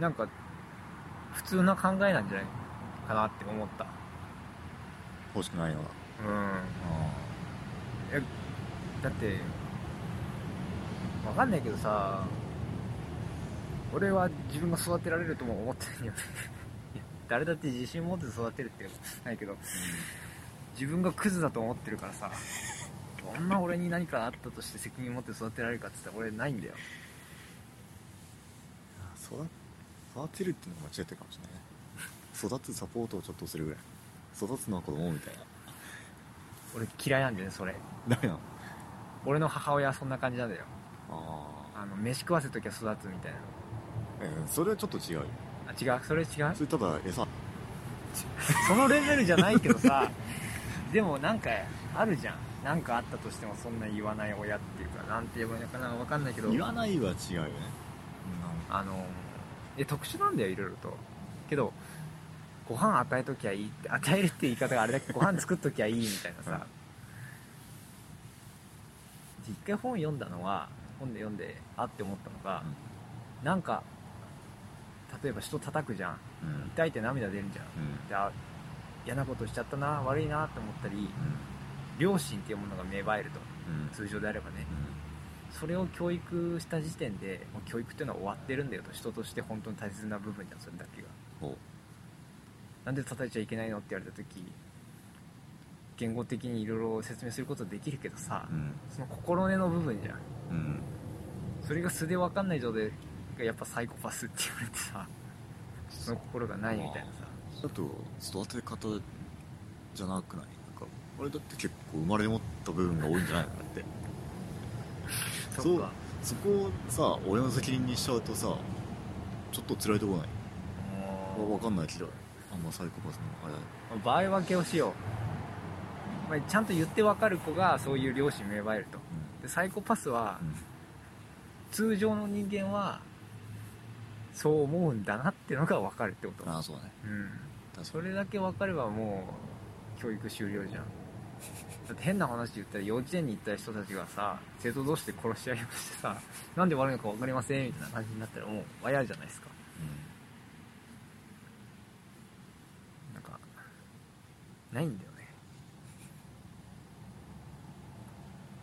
なんか普通な考えなんじゃないかなって思った。欲しくないのはうん。あえだってわかんないけどさ俺は自分が育てられるとも思ってないよ 誰だって自信持って育てるってないけど自分がクズだと思ってるからさどんな俺に何かあったとして責任持って育てられるかって言ったら俺ないんだよ。あ育育てるっていうのが間違ってるかもしれないね。育つサポートをちょっとするぐらい。育つのは子供みたいな。俺嫌いなんだよねそれ。ダメなの？俺の母親はそんな感じなんだよ。ああの飯食わせときは育つみたいなあ、えーそれはちょっと違うよ。あ違う？それ違う？それただ餌。そのレベルじゃないけどさ。でもなんかあるじゃん。なんかあったとしてもそんな言わない親っていうかなんて言えばいいのかなわかんないけど。言わないは違うよね。あのえ特殊なんだよいろいろと。けどご飯与えときゃいいって与えるって言い方があれだけど ご飯作っときゃいいみたいなさ、一回本読んだのは本で読んであって思ったのが、なんか例えば人叩くじゃん。うん。うん痛いって涙出るじゃん。うん。であ嫌なことしちゃったな悪いなって思ったり良心っていうものが芽生えると。うん。通常であればねそれを教育した時点でもう教育っていうのは終わってるんだよと。人として本当に大切な部分じゃんそれだけが。ほう。なんで叩いちゃいけないのって言われた時言語的にいろいろ説明することできるけどさ、うん。その心根の部分じゃん。うん。それが素で分かんない状態がやっぱサイコパスって言われてさその心がないみたいなさ。だと育て方じゃなくない？なんか俺だって結構生まれ持った部分が多いんじゃないの？かってそっかそこをさ親の責任にしちゃうとさちょっと辛いとこない？もわかんないけどあんまサイコパスのあれ場合分けをしよう、まあ、ちゃんと言って分かる子がそういう良心芽生えると。でサイコパスはうん。通常の人間はそう思うんだなっていうのが分かるってこと。ああそうだね。うん。それだけ分かればもう教育終了じゃんだって変な話言ったら幼稚園に行った人たちがさ生徒同士で殺し合いをしてさなんで悪いのか分かりませんみたいな感じになったらもう親じゃないですか。に、なんかないんだよね